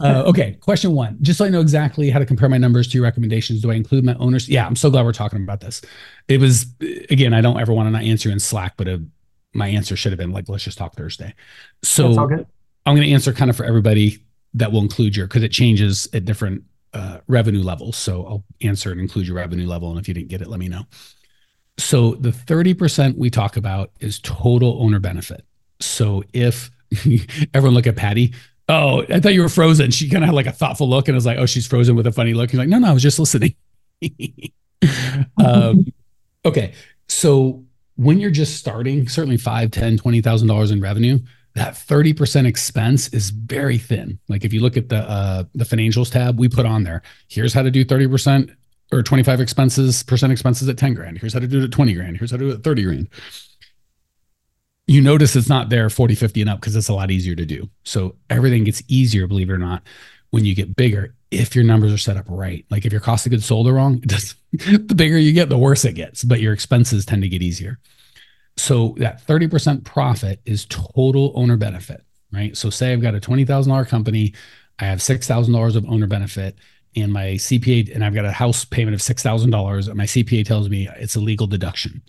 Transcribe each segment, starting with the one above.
Uh, okay, question one. Just so I know exactly how to compare my numbers to your recommendations, do I include my owners? Yeah, I'm so glad we're talking about this. It was again, I don't ever want to not answer in Slack, but a, uh, my answer should have been like, let's just talk Thursday. So I'm going to answer kind of for everybody that will include your because it changes at different uh, revenue levels. So I'll answer and include your revenue level, and if you didn't get it, let me know. So the 30% we talk about is total owner benefit. So if everyone look at Patty, oh, I thought you were frozen. She kind of had like a thoughtful look and I was like, oh, she's frozen with a funny look. He's like, no, no, I was just listening. um, okay. So when you're just starting, certainly five, ten, twenty thousand dollars in revenue, that 30% expense is very thin. Like if you look at the uh, the financials tab, we put on there, here's how to do 30% or 25 expenses, percent expenses at 10 grand. Here's how to do it at 20 grand. Here's how to do it at 30 grand you notice it's not there 40, 50 and up because it's a lot easier to do. So everything gets easier, believe it or not, when you get bigger, if your numbers are set up right. Like if your cost of goods sold are wrong, the bigger you get, the worse it gets, but your expenses tend to get easier. So that 30% profit is total owner benefit, right? So say I've got a $20,000 company, I have $6,000 of owner benefit and my CPA, and I've got a house payment of $6,000 and my CPA tells me it's a legal deduction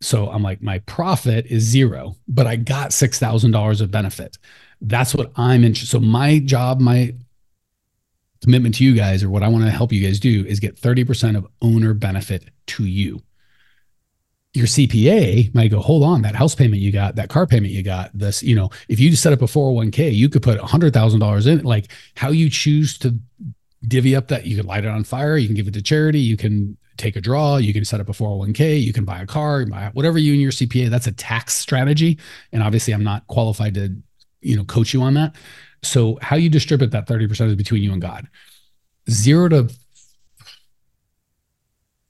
so I'm like, my profit is zero, but I got $6,000 of benefit. That's what I'm interested. So my job, my commitment to you guys, or what I want to help you guys do is get 30% of owner benefit to you. Your CPA might go, hold on, that house payment you got, that car payment you got, this, you know, if you set up a 401k, you could put $100,000 in it. Like how you choose to divvy up that, you can light it on fire, you can give it to charity, you can take a draw, you can set up a 401k, you can buy a car, buy whatever you and your CPA, that's a tax strategy. And obviously I'm not qualified to, you know, coach you on that. So how you distribute that 30% is between you and God. Zero to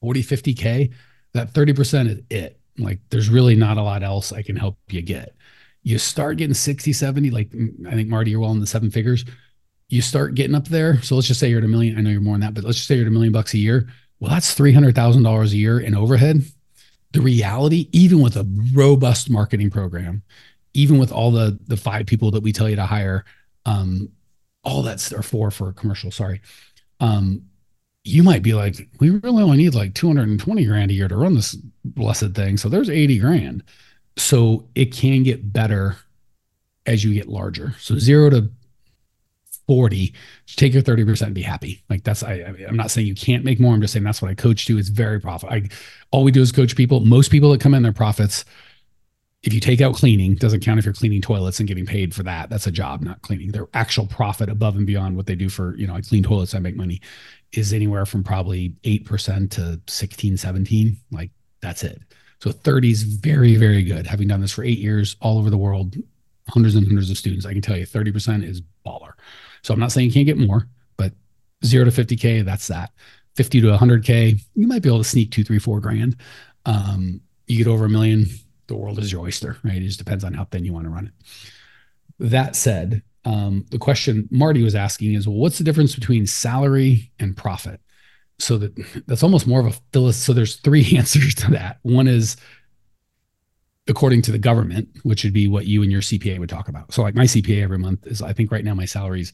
40, 50K, that 30% is it. Like there's really not a lot else I can help you get. You start getting 60, 70, like I think Marty, you're well in the seven figures. You start getting up there. So let's just say you're at a million. I know you're more than that, but let's just say you're at a million bucks a year well, that's $300,000 a year in overhead. The reality, even with a robust marketing program, even with all the the five people that we tell you to hire, um, all that's or four for a commercial, sorry. Um, you might be like, we really only need like 220 grand a year to run this blessed thing. So there's 80 grand. So it can get better as you get larger. So zero to 40 take your 30% and be happy. Like that's I, i'm not saying you can't make more. I'm just saying that's what i coach to it's very profit i all we do is coach people. Most people that come in their profits if you take out cleaning doesn't count if you're cleaning toilets and getting paid for that. That's a job not cleaning. Their actual profit above and beyond what they do for you know i clean toilets i make money is anywhere from probably 8% to 16 17 like that's it. So 30 is very very good. Having done this for eight years all over the world hundreds and hundreds of students i can tell you 30% is baller so I'm not saying you can't get more, but zero to 50K, that's that. 50 to 100K, you might be able to sneak two, three, four grand. Um, you get over a million, the world is your oyster, right? It just depends on how thin you want to run it. That said, um, the question Marty was asking is, well, what's the difference between salary and profit? So that that's almost more of a phyllis. So there's three answers to that. One is according to the government, which would be what you and your CPA would talk about. So like my CPA every month is, I think right now my salary is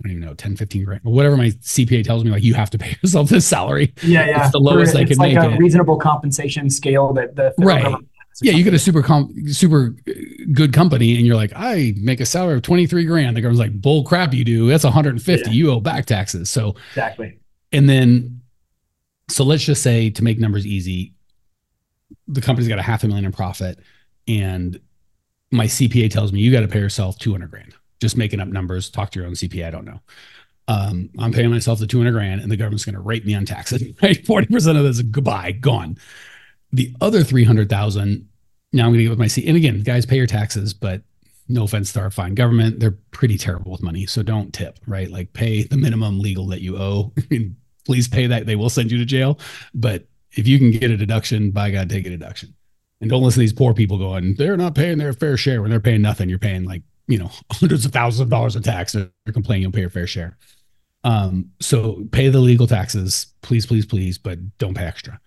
I don't even know, 10, 15 grand, whatever my CPA tells me, like you have to pay yourself this salary. Yeah, yeah. It's the lowest I can like make. It's like a reasonable compensation scale that the right. Yeah, you get a super com- super uh, good company, and you're like, I make a salary of 23 grand. The government's like, bull crap, you do. That's 150. Yeah. You owe back taxes. So exactly. And then, so let's just say to make numbers easy, the company's got a half a million in profit, and my CPA tells me you got to pay yourself 200 grand just making up numbers. Talk to your own CPA. I don't know. Um, I'm paying myself the 200 grand and the government's going to rate me on taxes. Right? 40% of this is goodbye, gone. The other 300,000, now I'm going to get with my C. And again, guys, pay your taxes, but no offense to our fine government, they're pretty terrible with money. So don't tip, right? Like pay the minimum legal that you owe. please pay that. They will send you to jail. But if you can get a deduction, by God, take a deduction. And don't listen to these poor people going, they're not paying their fair share when they're paying nothing. You're paying like, you know, hundreds of thousands of dollars in tax. They're complaining you'll pay your fair share. Um, so pay the legal taxes, please, please, please, but don't pay extra.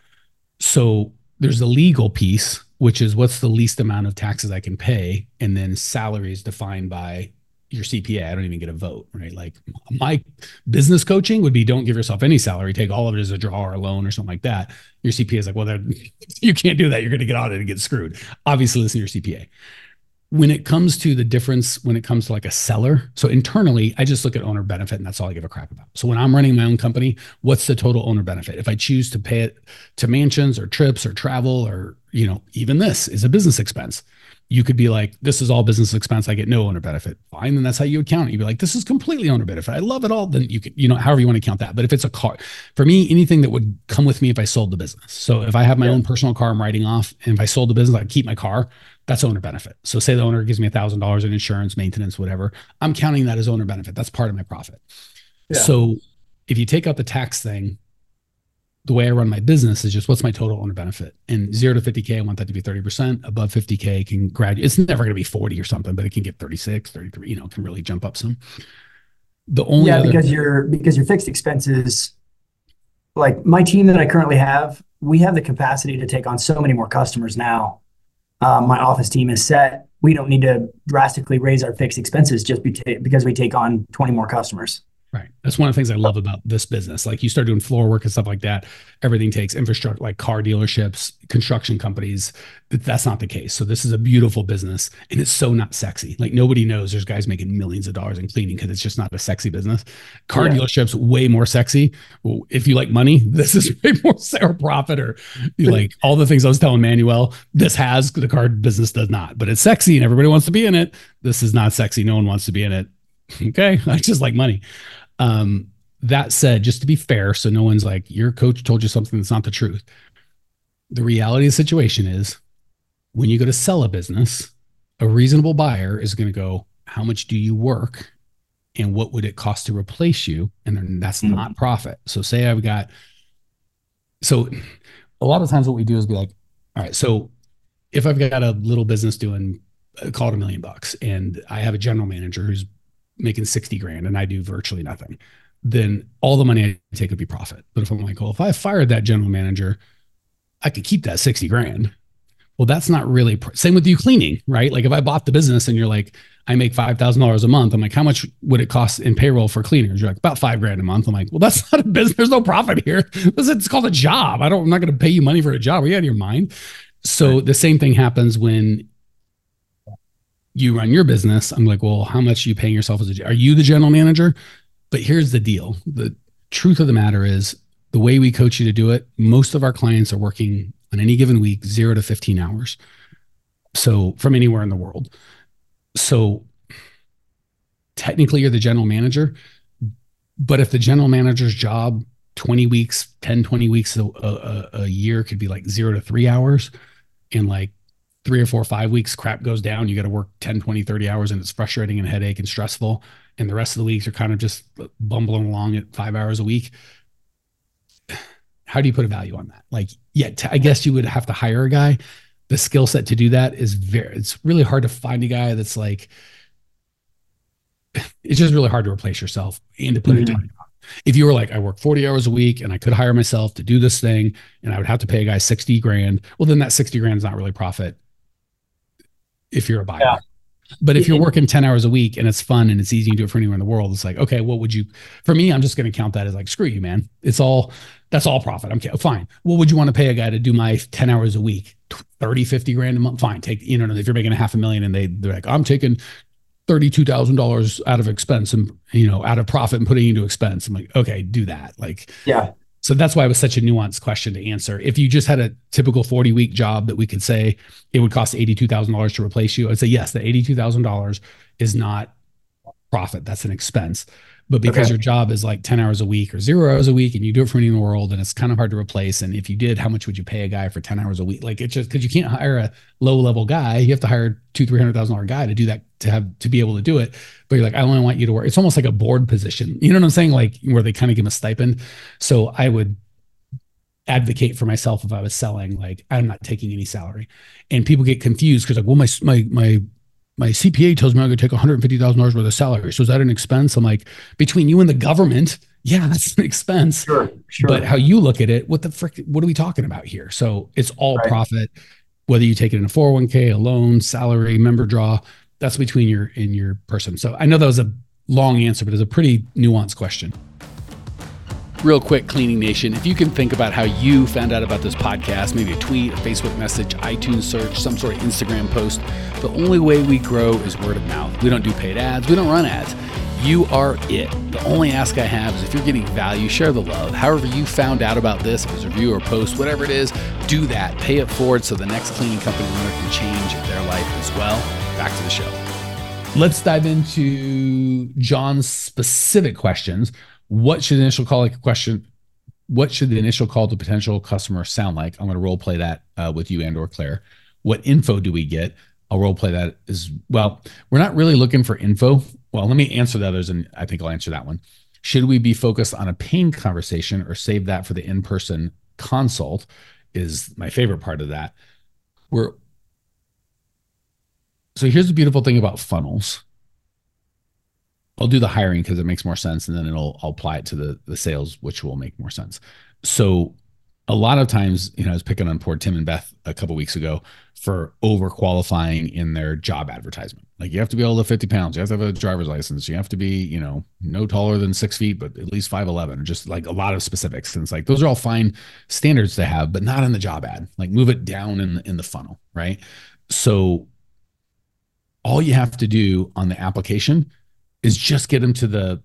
So there's the legal piece, which is what's the least amount of taxes I can pay, and then salary is defined by your CPA. I don't even get a vote, right? Like my business coaching would be don't give yourself any salary, take all of it as a draw or a loan or something like that. Your CPA is like, well, you can't do that. You're going to get audited and get screwed. Obviously, listen to your CPA when it comes to the difference when it comes to like a seller so internally i just look at owner benefit and that's all i give a crap about. So when i'm running my own company what's the total owner benefit? If i choose to pay it to mansions or trips or travel or you know even this is a business expense. You could be like this is all business expense. I get no owner benefit. Fine then that's how you would count it. You'd be like this is completely owner benefit. I love it all. Then you could you know however you want to count that. But if it's a car for me anything that would come with me if i sold the business. So if i have my yeah. own personal car i'm writing off and if i sold the business i keep my car that's owner benefit. So say the owner gives me a thousand dollars in insurance, maintenance, whatever. I'm counting that as owner benefit. That's part of my profit. Yeah. So if you take out the tax thing, the way I run my business is just what's my total owner benefit. And zero to 50K, I want that to be 30%. Above 50K can graduate. It's never going to be 40 or something, but it can get 36, 33, you know, can really jump up some. The only Yeah, other- because your because your fixed expenses, like my team that I currently have, we have the capacity to take on so many more customers now um, my office team is set. We don't need to drastically raise our fixed expenses just because we take on 20 more customers. Right. That's one of the things I love about this business. Like you start doing floor work and stuff like that, everything takes infrastructure, like car dealerships, construction companies. That's not the case. So this is a beautiful business and it's so not sexy. Like nobody knows there's guys making millions of dollars in cleaning because it's just not a sexy business. Car yeah. dealerships way more sexy. If you like money, this is way more or profit or like all the things I was telling Manuel, this has the car business does not, but it's sexy and everybody wants to be in it. This is not sexy. No one wants to be in it. Okay. I just like money. Um, that said, just to be fair, so no one's like, your coach told you something that's not the truth. The reality of the situation is when you go to sell a business, a reasonable buyer is going to go, How much do you work? And what would it cost to replace you? And then that's mm-hmm. not profit. So, say I've got, so a lot of times what we do is be like, All right, so if I've got a little business doing, uh, call it a million bucks, and I have a general manager who's making 60 grand and I do virtually nothing, then all the money I take would be profit. But if I'm like, well, if I fired that general manager, I could keep that 60 grand. Well, that's not really pr- same with you cleaning, right? Like if I bought the business and you're like, I make five thousand dollars a month. I'm like, how much would it cost in payroll for cleaners? You're like, about five grand a month. I'm like, well, that's not a business. There's no profit here. It's called a job. I don't. I'm not going to pay you money for a job. Are you out of your mind? So the same thing happens when you run your business. I'm like, well, how much are you paying yourself as a, are you the general manager? But here's the deal. The truth of the matter is the way we coach you to do it, most of our clients are working on any given week, zero to 15 hours. So from anywhere in the world. So technically you're the general manager, but if the general manager's job 20 weeks, 10, 20 weeks a, a, a year could be like zero to three hours and like three or four, five weeks, crap goes down. You got to work 10, 20, 30 hours and it's frustrating and headache and stressful. And the rest of the weeks are kind of just bumbling along at five hours a week. How do you put a value on that? Like, yeah, t- I guess you would have to hire a guy. The skill set to do that is very, it's really hard to find a guy that's like, it's just really hard to replace yourself and to put mm-hmm. it if you were like, I work 40 hours a week and I could hire myself to do this thing and I would have to pay a guy 60 grand, well, then that 60 grand is not really profit if you're a buyer. Yeah. But if you're working 10 hours a week and it's fun and it's easy to do it for anywhere in the world, it's like, okay, what would you, for me, I'm just going to count that as like, screw you, man. It's all, that's all profit. I'm fine. What would you want to pay a guy to do my 10 hours a week, 30, 50 grand a month? Fine. Take, you know, if you're making a half a million and they, they're like, I'm taking $32,000 out of expense and, you know, out of profit and putting into expense. I'm like, okay, do that. Like, yeah. So that's why it was such a nuanced question to answer. If you just had a typical 40 week job that we could say it would cost $82,000 to replace you, I'd say, yes, the $82,000 is not profit. That's an expense. But because okay. your job is like 10 hours a week or zero hours a week and you do it for anyone in the world and it's kind of hard to replace. And if you did, how much would you pay a guy for 10 hours a week? Like it's just because you can't hire a low level guy. You have to hire two, three hundred thousand dollar guy to do that to have to be able to do it. But you're like, I only want you to work. It's almost like a board position. You know what I'm saying? Like where they kind of give a stipend. So I would advocate for myself if I was selling, like I'm not taking any salary. And people get confused because like, well, my my my my CPA tells me I'm going to take $150,000 worth of salary. So is that an expense? I'm like, between you and the government, yeah, that's an expense. Sure, sure. But how you look at it, what the frick, what are we talking about here? So it's all right. profit, whether you take it in a 401k, a loan, salary, member draw, that's between your in your person. So I know that was a long answer, but it's a pretty nuanced question. Real quick, Cleaning Nation, if you can think about how you found out about this podcast, maybe a tweet, a Facebook message, iTunes search, some sort of Instagram post, the only way we grow is word of mouth. We don't do paid ads, we don't run ads. You are it. The only ask I have is if you're getting value, share the love. However, you found out about this, if it's a review or post, whatever it is, do that. Pay it forward so the next cleaning company owner can change their life as well. Back to the show. Let's dive into John's specific questions what should the initial call like a question what should the initial call to potential customer sound like? I'm going to role play that uh, with you and or claire. What info do we get? I'll role play that as well we're not really looking for info. Well let me answer the others and i think i'll answer that one. Should we be focused on a pain conversation or save that for the in-person consult is my favorite part of that. We're so here's the beautiful thing about funnels I'll do the hiring because it makes more sense, and then it'll I'll apply it to the the sales, which will make more sense. So a lot of times, you know, I was picking on poor Tim and Beth a couple weeks ago for over qualifying in their job advertisement. Like you have to be able to 50 pounds, you have to have a driver's license, you have to be, you know, no taller than six feet, but at least 5'11, or just like a lot of specifics. And it's like those are all fine standards to have, but not in the job ad. Like move it down in the in the funnel, right? So all you have to do on the application is just get them to the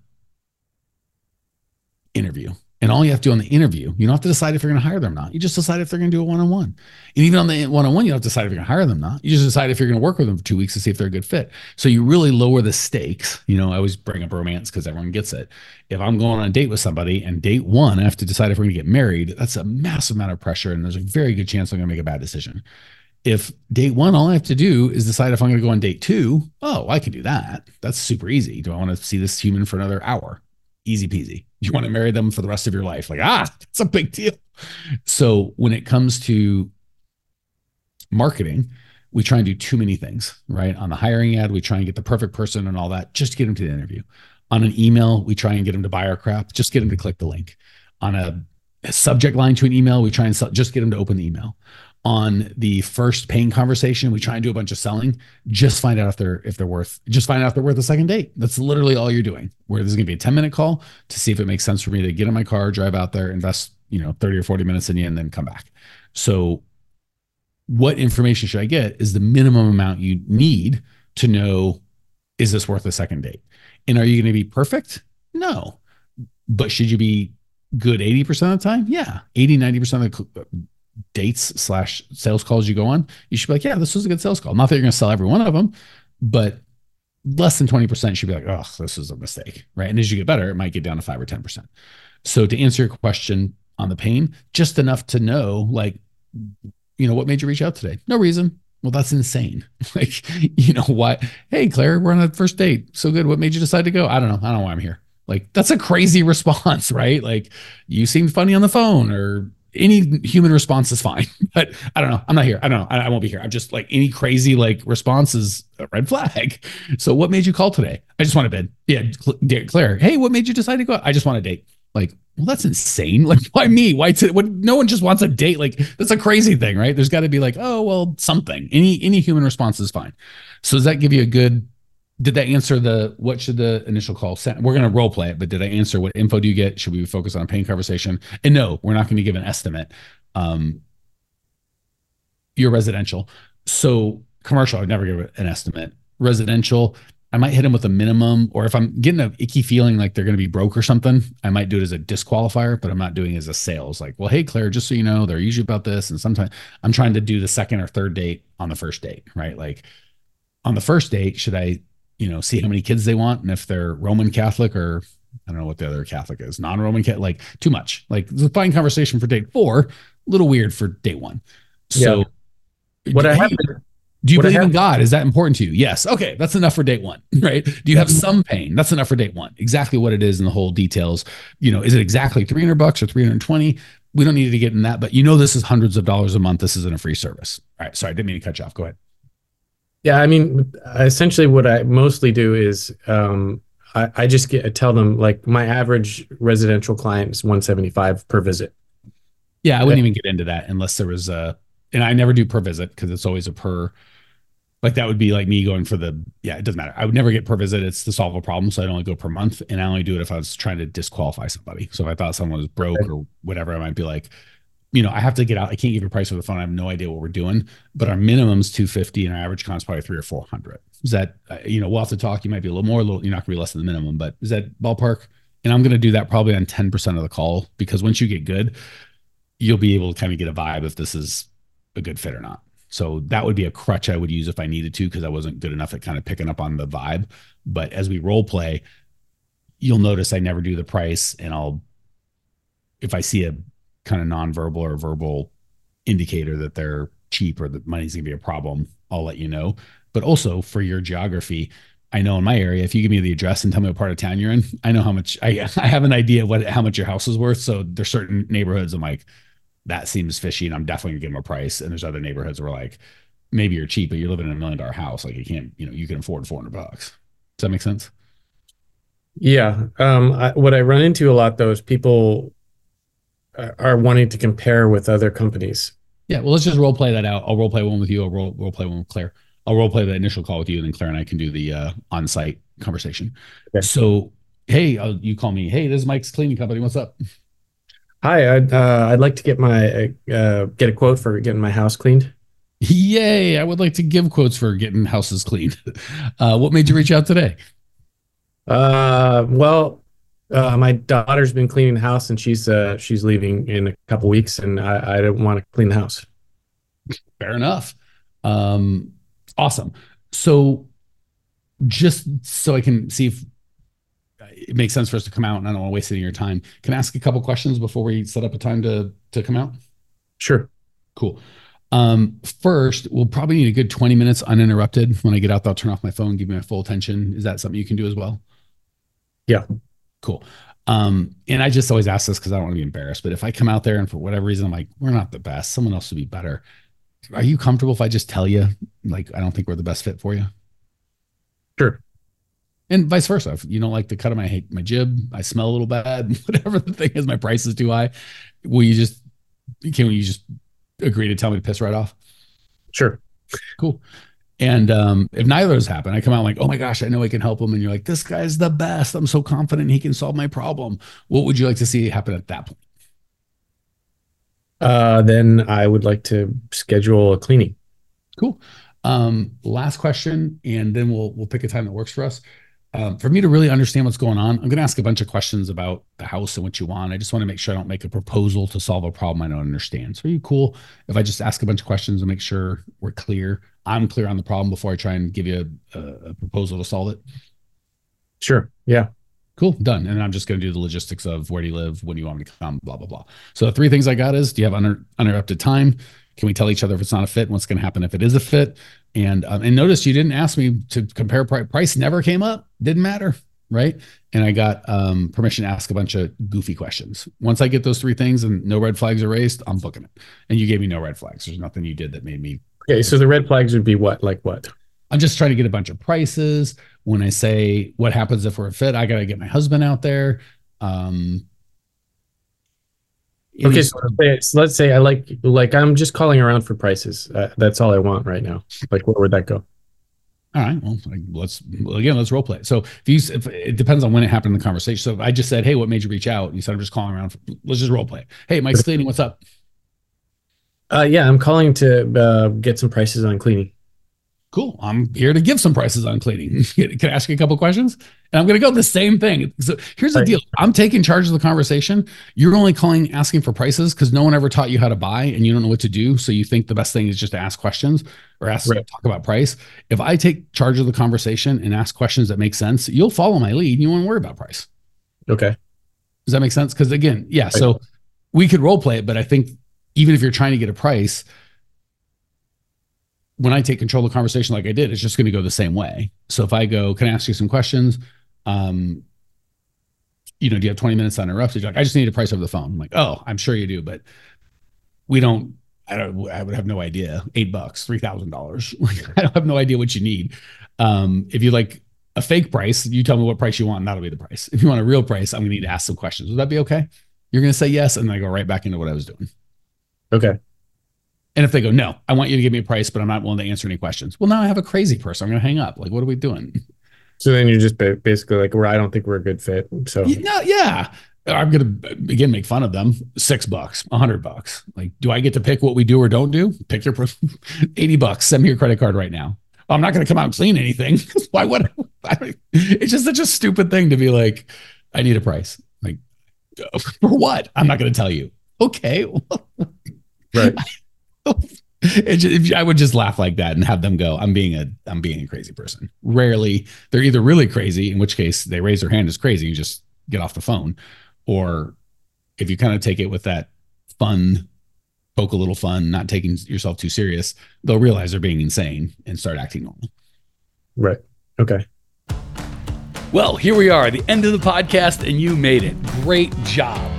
interview. And all you have to do on the interview, you don't have to decide if you're going to hire them or not. You just decide if they're going to do a one on one. And even on the one on one, you don't have to decide if you're going to hire them or not. You just decide if you're going to work with them for two weeks to see if they're a good fit. So you really lower the stakes. You know, I always bring up romance because everyone gets it. If I'm going on a date with somebody and date one, I have to decide if we're going to get married, that's a massive amount of pressure. And there's a very good chance I'm going to make a bad decision if date one, all I have to do is decide if I'm going to go on date two. Oh, I can do that. That's super easy. Do I want to see this human for another hour? Easy peasy. You want to marry them for the rest of your life? Like, ah, it's a big deal. So when it comes to marketing, we try and do too many things, right? On the hiring ad, we try and get the perfect person and all that, just to get them to the interview. On an email, we try and get them to buy our crap, just get them to click the link. On a, a subject line to an email, we try and just get them to open the email on the first pain conversation we try and do a bunch of selling. Just find out if they're if they're worth just find out if they're worth a second date. That's literally all you're doing. Where there's going to be a 10 minute call to see if it makes sense for me to get in my car drive out there invest you know 30 or 40 minutes in you and then come back. So what information should i get is the minimum amount you need to know is this worth a second date? And are you going to be perfect? No. But should you be good 80% of the time? Yeah. 80 90% of the dates slash sales calls you go on, you should be like, yeah, this was a good sales call. Not that you're going to sell every one of them, but less than 20% should be like, oh, this is a mistake. Right. And as you get better, it might get down to five or 10%. So to answer your question on the pain, just enough to know, like, you know, what made you reach out today? No reason. Well, that's insane. like, you know, why? Hey, Claire, we're on a first date. So good. What made you decide to go? I don't know. I don't know why I'm here. Like, that's a crazy response, right? Like, you seemed funny on the phone or any human response is fine. But I don't know. I'm not here. I don't know. I, I, won't be here. I'm just like any crazy like response is a red flag. So what made you call today? I just want a bid. Yeah, Claire. Hey, what made you decide to go? I just want a date. Like, well, that's insane. Like, why me? Why? T- what? No one just wants a date. Like, that's a crazy thing, right? There's got to be like, oh, well, something. Any any human response is fine. So does that give you a good did that answer the what should the initial call send? We're going to role play it, but did I answer what info do you get? Should we focus on a pain conversation? And no, we're not going to give an estimate. Um, you're residential, so commercial. I'd never give an estimate. Residential, I might hit them with a minimum, or if I'm getting an icky feeling like they're going to be broke or something, I might do it as a disqualifier, but I'm not doing it as a sales. Like, well, hey, Claire, just so you know, they're usually about this, and sometimes I'm trying to do the second or third date on the first date, right? Like on the first date, should I you know, see how many kids they want and if they're Roman Catholic or I don't know what the other Catholic is. Non-Roman Catholic, like too much. Like the fine conversation for date four, a little weird for day one. So yeah. what I have do you believe in God? Is that important to you? Yes. Okay, that's enough for date one, right? Do you have some pain? That's enough for date one. Exactly what it is and the whole details. You know, is it exactly 300 bucks or 320? We don't need to get in that, but you know, this is hundreds of dollars a month. This isn't a free service. All right. Sorry, I didn't mean to cut you off. Go ahead. Yeah, I mean, essentially, what I mostly do is um, I, I just get tell them like my average residential client is 175 per visit. Yeah, I wouldn't even get into that unless there was a, and I never do per visit because it's always a per. Like that would be like me going for the yeah, it doesn't matter. I would never get per visit. It's to solve a problem, so I'd only go per month, and I only do it if I was trying to disqualify somebody. So if I thought someone was broke or whatever, I might be like, you know, I have to get out. I can't give you a price over the phone. I have no idea what we're doing, but our minimum's 250 and our average cost probably three or 400. Is that, uh, you know, we'll have to talk. You might be a little more, a little, you're not gonna be less than the minimum, but is that ballpark? And I'm going to do that probably on 10% of the call because once you get good, you'll be able to kind of get a vibe if this is a good fit or not. So that would be a crutch I would use if I needed to because I wasn't good enough at kind of picking up on the vibe. But as we role play, you'll notice I never do the price and I'll if I see a kind of nonverbal or verbal indicator that they're cheap or that money's gonna be a problem, I'll let you know. But also for your geography, I know in my area, if you give me the address and tell me what part of town you're in, I know how much I I have an idea what how much your house is worth. So there's certain neighborhoods I'm like, that seems fishy, and I'm definitely gonna give them a price. And there's other neighborhoods where like, maybe you're cheap, but you're living in a million dollar house. Like you can't, you know, you can afford 400 bucks. Does that make sense? Yeah. Um, I, what I run into a lot though is people are wanting to compare with other companies. Yeah, well, let's just role play that out. I'll role play one with you. I'll role, role play one with Claire. I'll role play the initial call with you, and then Claire and I can do the uh, on-site conversation. Okay. So, hey, uh, you call me. Hey, this is Mike's cleaning company. What's up? Hi, I'd uh, I'd like to get my uh, get a quote for getting my house cleaned. Yay! I would like to give quotes for getting houses cleaned. Uh, what made you reach out today? Uh, well, uh, my daughter's been cleaning the house and she's uh, she's leaving in a couple weeks and I, I don't want to clean the house. Fair enough. Um, awesome. So just so I can see if it makes sense for us to come out and I don't want to waste any of your time. Can I ask a couple questions before we set up a time to to come out? Sure. Cool. Um, first, we'll probably need a good 20 minutes uninterrupted. When I get out, I'll turn off my phone, give me my full attention. Is that something you can do as well? Yeah. Cool. Um, and I just always ask this because I don't want to be embarrassed. But if I come out there and for whatever reason I'm like, we're not the best, someone else would be better. Are you comfortable if I just tell you, like, I don't think we're the best fit for you? Sure. And vice versa. If you don't like the cut of my my jib, I smell a little bad, whatever the thing is, my price is too high. Will you just can you just agree to tell me to piss right off? Sure. Cool. And um, if neither has happened, I come out like, oh my gosh, I know I can help him. And you're like, this guy's the best. I'm so confident he can solve my problem. What would you like to see happen at that point? Uh, then I would like to schedule a cleaning. Cool. Um, last question, and then we'll we'll pick a time that works for us um, for me to really understand what's going on, I'm going to ask a bunch of questions about the house and what you want. I just want to make sure I don't make a proposal to solve a problem I don't understand. So, are you cool if I just ask a bunch of questions and make sure we're clear? I'm clear on the problem before I try and give you a, a proposal to solve it. Sure. Yeah. Cool. Done. And I'm just going to do the logistics of where do you live, when do you want me to come, blah blah blah. So, the three things I got is: Do you have uninter- uninterrupted time? Can we tell each other if it's not a fit? What's going to happen if it is a fit? And um, and notice you didn't ask me to compare price. Price never came up. Didn't matter, right? And I got um, permission to ask a bunch of goofy questions. Once I get those three things and no red flags are raised, I'm booking it. And you gave me no red flags. There's nothing you did that made me. Okay, so the red flags would be what? Like what? I'm just trying to get a bunch of prices. When I say what happens if we're a fit, I got to get my husband out there. Um, Okay, so let's say, let's say I like like I'm just calling around for prices. Uh, that's all I want right now. Like, where would that go? All right. Well, let's well, again. Let's role play. So if you, if it depends on when it happened in the conversation. So I just said, "Hey, what made you reach out?" And you said, "I'm just calling around." For, let's just role play. Hey, Mike's cleaning. What's up? Uh, yeah, I'm calling to uh, get some prices on cleaning. Cool. I'm here to give some prices on cleaning. Can I ask you a couple questions? And I'm going to go the same thing. So here's the right. deal. I'm taking charge of the conversation. You're only calling asking for prices because no one ever taught you how to buy and you don't know what to do. So you think the best thing is just to ask questions or ask right. talk about price. If I take charge of the conversation and ask questions that make sense, you'll follow my lead and you won't worry about price. Okay. Does that make sense? Because again, yeah, right. so we could role play it, but I think even if you're trying to get a price, when I take control of the conversation like I did, it's just going to go the same way. So if I go, can I ask you some questions? Um, you know, do you have 20 minutes uninterrupted? Like, I just need a price over the phone. I'm like, oh, I'm sure you do, but we don't, I don't, I would have no idea. Eight bucks, $3,000. Like, I don't have no idea what you need. Um, if you like a fake price, you tell me what price you want, and that'll be the price. If you want a real price, I'm going to need to ask some questions. Would that be okay? You're going to say yes. And then I go right back into what I was doing. Okay. And if they go, no, I want you to give me a price, but I'm not willing to answer any questions. Well, now I have a crazy person. I'm going to hang up. Like, what are we doing? So then you're just basically like, where I don't think we're a good fit. So yeah, yeah. I'm gonna again make fun of them. Six bucks, a hundred bucks. Like, do I get to pick what we do or don't do? Pick your eighty bucks. Send me your credit card right now. I'm not gonna come out and clean anything. Why would I? It's just such a stupid thing to be like, I need a price. Like, for what? I'm not gonna tell you. Okay. Right. Just, I would just laugh like that and have them go, I'm being a I'm being a crazy person. Rarely they're either really crazy, in which case they raise their hand as crazy, you just get off the phone. Or if you kind of take it with that fun, poke a little fun, not taking yourself too serious, they'll realize they're being insane and start acting normal. Right. Okay. Well, here we are, the end of the podcast, and you made it. Great job.